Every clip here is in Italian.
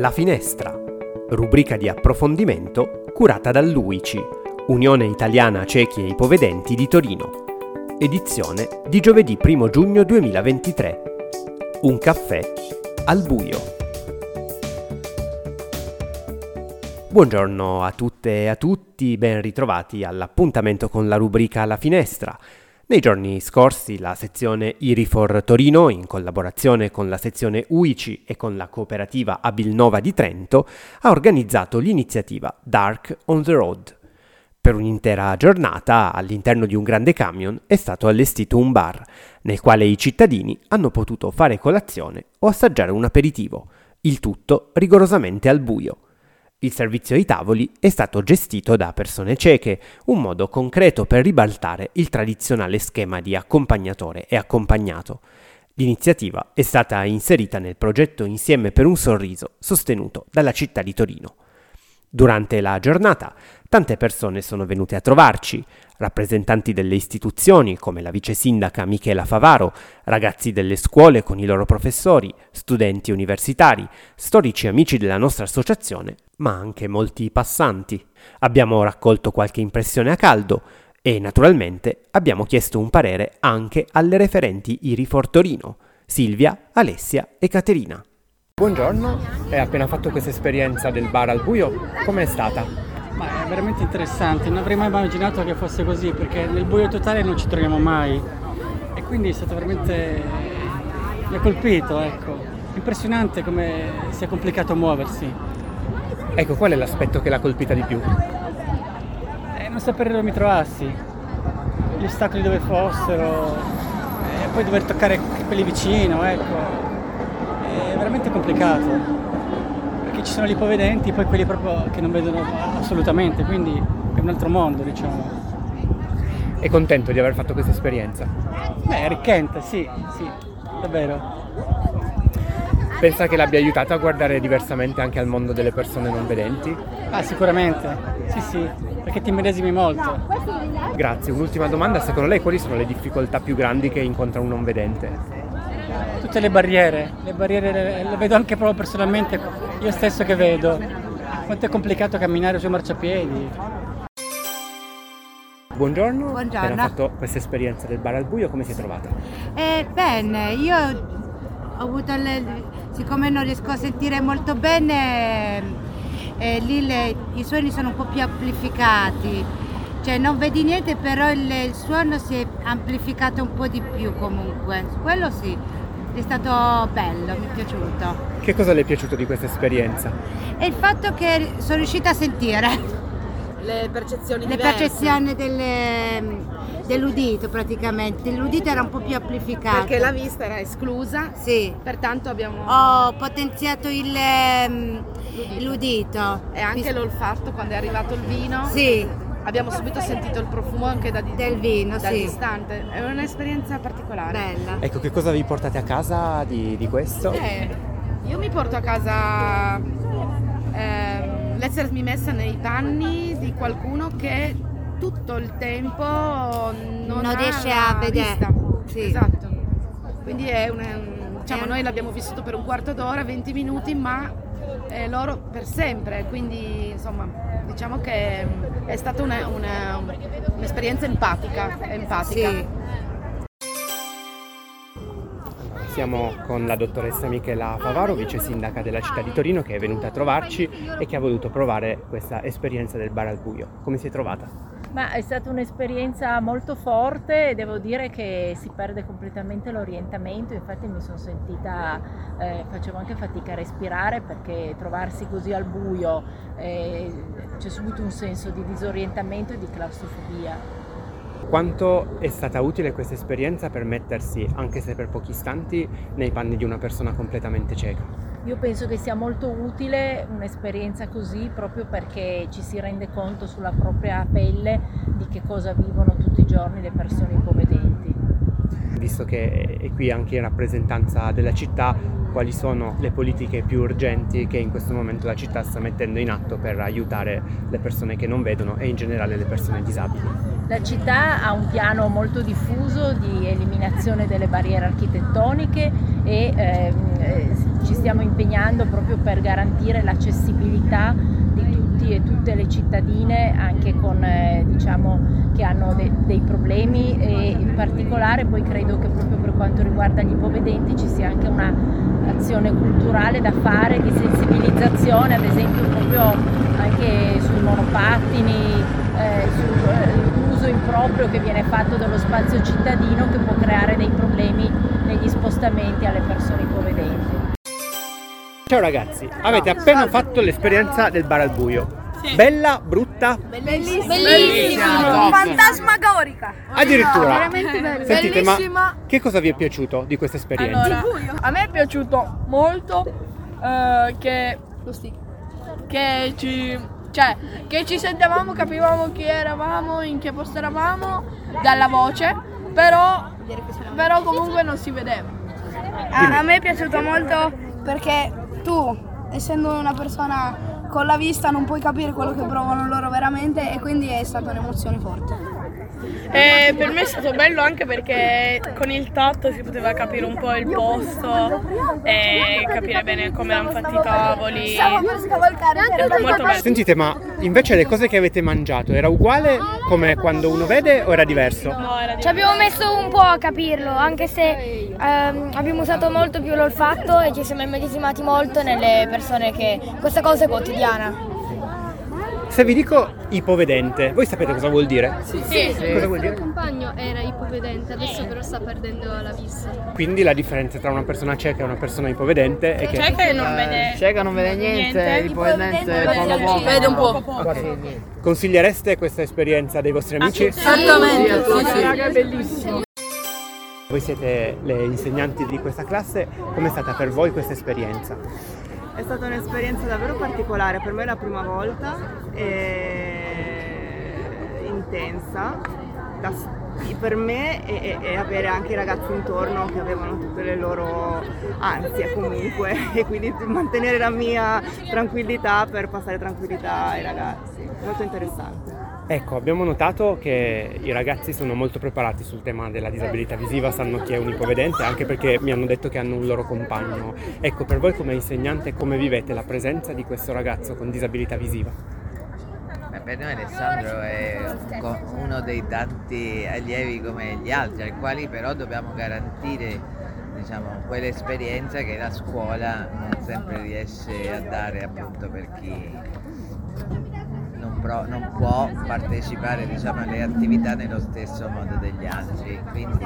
La Finestra, rubrica di approfondimento curata dall'UICI, Unione Italiana Ciechi e Ipovedenti di Torino. Edizione di giovedì 1 giugno 2023. Un caffè al buio. Buongiorno a tutte e a tutti, ben ritrovati all'appuntamento con la rubrica La Finestra nei giorni scorsi la sezione Irifor Torino, in collaborazione con la sezione UICI e con la cooperativa Abilnova di Trento, ha organizzato l'iniziativa Dark on the Road. Per un'intera giornata, all'interno di un grande camion, è stato allestito un bar, nel quale i cittadini hanno potuto fare colazione o assaggiare un aperitivo, il tutto rigorosamente al buio. Il servizio ai tavoli è stato gestito da persone cieche, un modo concreto per ribaltare il tradizionale schema di accompagnatore e accompagnato. L'iniziativa è stata inserita nel progetto Insieme per un sorriso, sostenuto dalla città di Torino. Durante la giornata tante persone sono venute a trovarci, rappresentanti delle istituzioni come la vice sindaca Michela Favaro, ragazzi delle scuole con i loro professori, studenti universitari, storici amici della nostra associazione, ma anche molti passanti. Abbiamo raccolto qualche impressione a caldo e naturalmente abbiamo chiesto un parere anche alle referenti Iri Fortorino, Silvia, Alessia e Caterina. Buongiorno, hai appena fatto questa esperienza del bar al buio, com'è stata? Ma è veramente interessante, non avrei mai immaginato che fosse così perché nel buio totale non ci troviamo mai e quindi è stato veramente... mi ha colpito, ecco. Impressionante come sia complicato muoversi. Ecco, qual è l'aspetto che l'ha colpita di più? Eh, non sapere dove mi trovassi, gli ostacoli dove fossero, e poi dover toccare quelli vicino, ecco veramente complicato perché ci sono gli ipovedenti poi quelli proprio che non vedono assolutamente quindi è un altro mondo diciamo è contento di aver fatto questa esperienza? Beh, è arricchente, sì, sì, davvero. Pensa che l'abbia aiutato a guardare diversamente anche al mondo delle persone non vedenti? Ah, sicuramente, sì, sì, perché ti medesimi molto. Grazie, un'ultima domanda, secondo lei quali sono le difficoltà più grandi che incontra un non vedente? Tutte le barriere, le barriere le, le vedo anche proprio personalmente, io stesso che vedo, quanto è complicato camminare sui marciapiedi. Buongiorno, Buongiorno. appena fatto questa esperienza del bar al buio, come si è trovata? Eh, bene, io ho avuto le, siccome non riesco a sentire molto bene, eh, lì le- i suoni sono un po' più amplificati. Cioè non vedi niente, però il, il suono si è amplificato un po' di più comunque. Quello sì, è stato bello, mi è piaciuto. Che cosa le è piaciuto di questa esperienza? E il fatto che sono riuscita a sentire le percezioni le percezioni delle- dell'udito praticamente. L'udito era un po' più amplificato. perché la vista era esclusa, Sì. pertanto abbiamo Ho potenziato il, ehm, L'udito. l'udito. e anche Mi- l'olfatto quando è arrivato il vino. Sì, Abbiamo subito sentito il profumo anche da, di- Del vino, da sì. distante. È un'esperienza particolare. bella. Ecco, che cosa vi portate a casa di, di questo? Eh, io mi porto a casa ehm, l'essermi messa nei panni di qualcuno che tutto il tempo non, Non riesce a vedere. vista. Sì. Esatto. Quindi è un, diciamo, noi l'abbiamo vissuto per un quarto d'ora, 20 minuti, ma eh, loro per sempre. Quindi insomma diciamo che è stata una- una- un'esperienza empatica. empatica. Sì. Siamo con la dottoressa Michela Favaro, vice sindaca della città di Torino, che è venuta a trovarci e che ha voluto provare questa esperienza del bar al buio. Come si è trovata? Ma è stata un'esperienza molto forte e devo dire che si perde completamente l'orientamento, infatti mi sono sentita, eh, facevo anche fatica a respirare perché trovarsi così al buio eh, c'è subito un senso di disorientamento e di claustrofobia. Quanto è stata utile questa esperienza per mettersi, anche se per pochi istanti, nei panni di una persona completamente cieca? Io penso che sia molto utile un'esperienza così proprio perché ci si rende conto sulla propria pelle di che cosa vivono tutti i giorni le persone ipovedenti. Visto che è qui anche in rappresentanza della città, quali sono le politiche più urgenti che in questo momento la città sta mettendo in atto per aiutare le persone che non vedono e in generale le persone disabili? La città ha un piano molto diffuso di eliminazione delle barriere architettoniche e ehm, eh, ci stiamo impegnando proprio per garantire l'accessibilità tutti e tutte le cittadine anche con eh, diciamo che hanno de- dei problemi e in particolare poi credo che proprio per quanto riguarda gli ipovedenti ci sia anche un'azione culturale da fare di sensibilizzazione ad esempio proprio anche sui monopattini eh, sull'uso improprio che viene fatto dello spazio cittadino che può creare dei problemi negli spostamenti alle persone ipovedenti. Ciao ragazzi, avete appena fatto l'esperienza del bar al buio. Sì. Bella, brutta? Bellissima. Bellissima. Fantasmagorica. Addirittura. veramente bello. Sentite, ma Bellissima. che cosa vi è piaciuto di questa esperienza? Allora, a me è piaciuto molto eh, che, che ci cioè che ci sentivamo, capivamo chi eravamo, in che posto eravamo dalla voce, però, però comunque non si vedeva. A, a me è piaciuto molto perché tu, essendo una persona con la vista, non puoi capire quello che provano loro veramente e quindi è stata un'emozione forte. Eh, per me è stato bello anche perché con il tatto si poteva capire un po' il posto e capire bene come erano fatti i tavoli. Molto bello. Sentite, ma invece le cose che avete mangiato era uguale come quando uno vede o era diverso? No, era Ci abbiamo messo un po' a capirlo, anche se ehm, abbiamo usato molto più l'olfatto e ci siamo immedesimati molto nelle persone che questa cosa è quotidiana. Se vi dico ipovedente, voi sapete cosa vuol dire? Sì. Cosa vuol dire? compagno era ipovedente, adesso però sta perdendo la vista. Quindi la differenza tra una persona cieca e una persona ipovedente è che C'è che non vede. Cieca non vede niente, ipovedente poco poco. Vede un po'. Niente. consigliereste questa esperienza dei vostri amici? Esattamente. Raga, è bellissimo. Voi siete le insegnanti di questa classe, com'è stata per voi questa esperienza? È stata un'esperienza davvero particolare, per me è la prima volta, e intensa, da- per me e, e- e avere anche i ragazzi intorno che avevano tutte le loro ansie comunque e quindi mantenere la mia tranquillità per passare tranquillità ai ragazzi, molto interessante. Ecco, abbiamo notato che i ragazzi sono molto preparati sul tema della disabilità visiva, sanno chi è un ipovedente, anche perché mi hanno detto che hanno un loro compagno. Ecco, per voi come insegnante come vivete la presenza di questo ragazzo con disabilità visiva? Beh, per noi Alessandro è uno dei tanti allievi come gli altri, ai quali però dobbiamo garantire diciamo, quell'esperienza che la scuola non sempre riesce a dare appunto per chi pro- non può partecipare diciamo, alle attività nello stesso modo degli altri. Quindi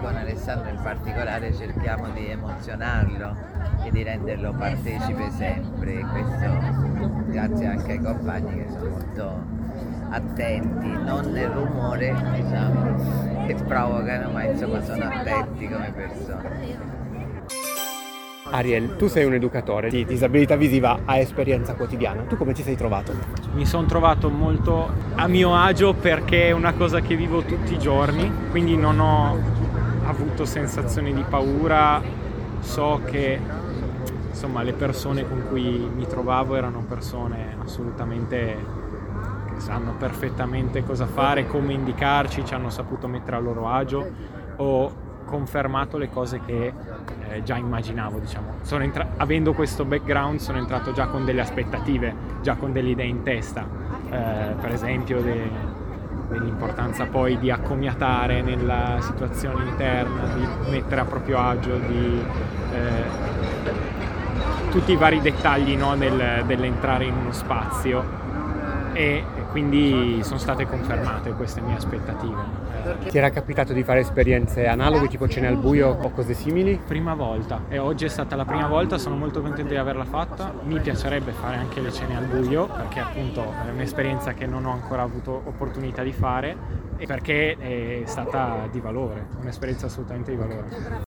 con Alessandro in particolare cerchiamo di emozionarlo e di renderlo partecipe sempre. Questo grazie anche ai compagni che sono molto attenti, non nel rumore diciamo, che provocano, ma insomma sono attenti come persone. Ariel, tu sei un educatore di disabilità visiva a esperienza quotidiana, tu come ti sei trovato? Mi sono trovato molto a mio agio perché è una cosa che vivo tutti i giorni, quindi non ho avuto sensazioni di paura, so che insomma le persone con cui mi trovavo erano persone assolutamente che sanno perfettamente cosa fare, come indicarci, ci hanno saputo mettere a loro agio. Ho confermato le cose che eh, già immaginavo, diciamo. Entra- avendo questo background sono entrato già con delle aspettative, già con delle idee in testa, eh, per esempio de- dell'importanza poi di accomiatare nella situazione interna, di mettere a proprio agio, di eh, tutti i vari dettagli no, del- dell'entrare in uno spazio e quindi sono state confermate queste mie aspettative. Ti era capitato di fare esperienze analoghe tipo cene al buio o cose simili? Prima volta e oggi è stata la prima volta, sono molto contento di averla fatta. Mi piacerebbe fare anche le cene al buio perché appunto è un'esperienza che non ho ancora avuto opportunità di fare e perché è stata di valore, un'esperienza assolutamente di valore.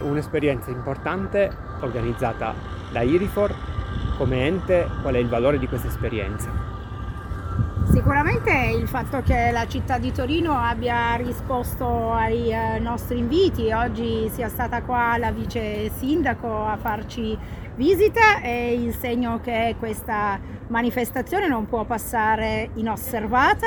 Un'esperienza importante organizzata da Irifor come ente, qual è il valore di questa esperienza? Sicuramente il fatto che la città di Torino abbia risposto ai eh, nostri inviti, oggi sia stata qua la vice sindaco a farci visita è il segno che questa manifestazione non può passare inosservata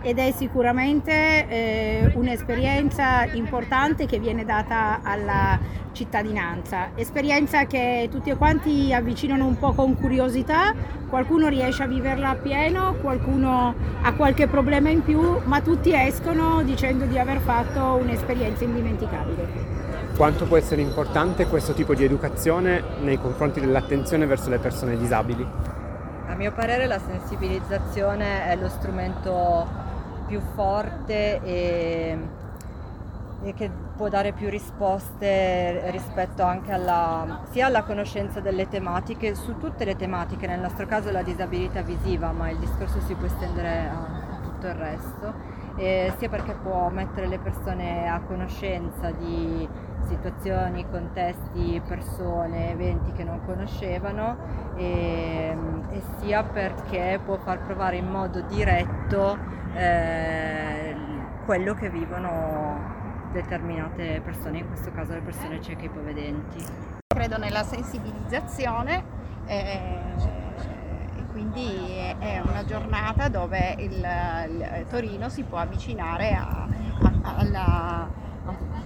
ed è sicuramente eh, un'esperienza importante che viene data alla cittadinanza. Esperienza che tutti quanti avvicinano un po' con curiosità, qualcuno riesce a viverla appieno, qualcuno ha qualche problema in più, ma tutti escono dicendo di aver fatto un'esperienza indimenticabile. Quanto può essere importante questo tipo di educazione nei confronti dell'attenzione verso le persone disabili? A mio parere la sensibilizzazione è lo strumento più forte e, e che può dare più risposte rispetto anche alla, sia alla conoscenza delle tematiche, su tutte le tematiche, nel nostro caso la disabilità visiva, ma il discorso si può estendere a, tutto il resto, e sia perché può mettere le persone a conoscenza di situazioni, contesti, persone, eventi che non conoscevano e, e sia perché può far provare in modo diretto eh, quello che vivono determinate persone, in questo caso le persone cieche e ipovedenti. Credo nella sensibilizzazione eh, e quindi è una giornata dove il, il Torino si può avvicinare a, a, alla,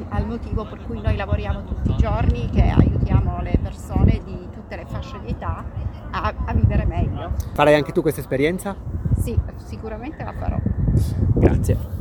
al motivo per cui noi lavoriamo tutti i giorni, che aiutiamo le persone di tutte le fasce di età a, a vivere meglio. Farai anche tu questa esperienza? Sì, sicuramente la farò. Grazie.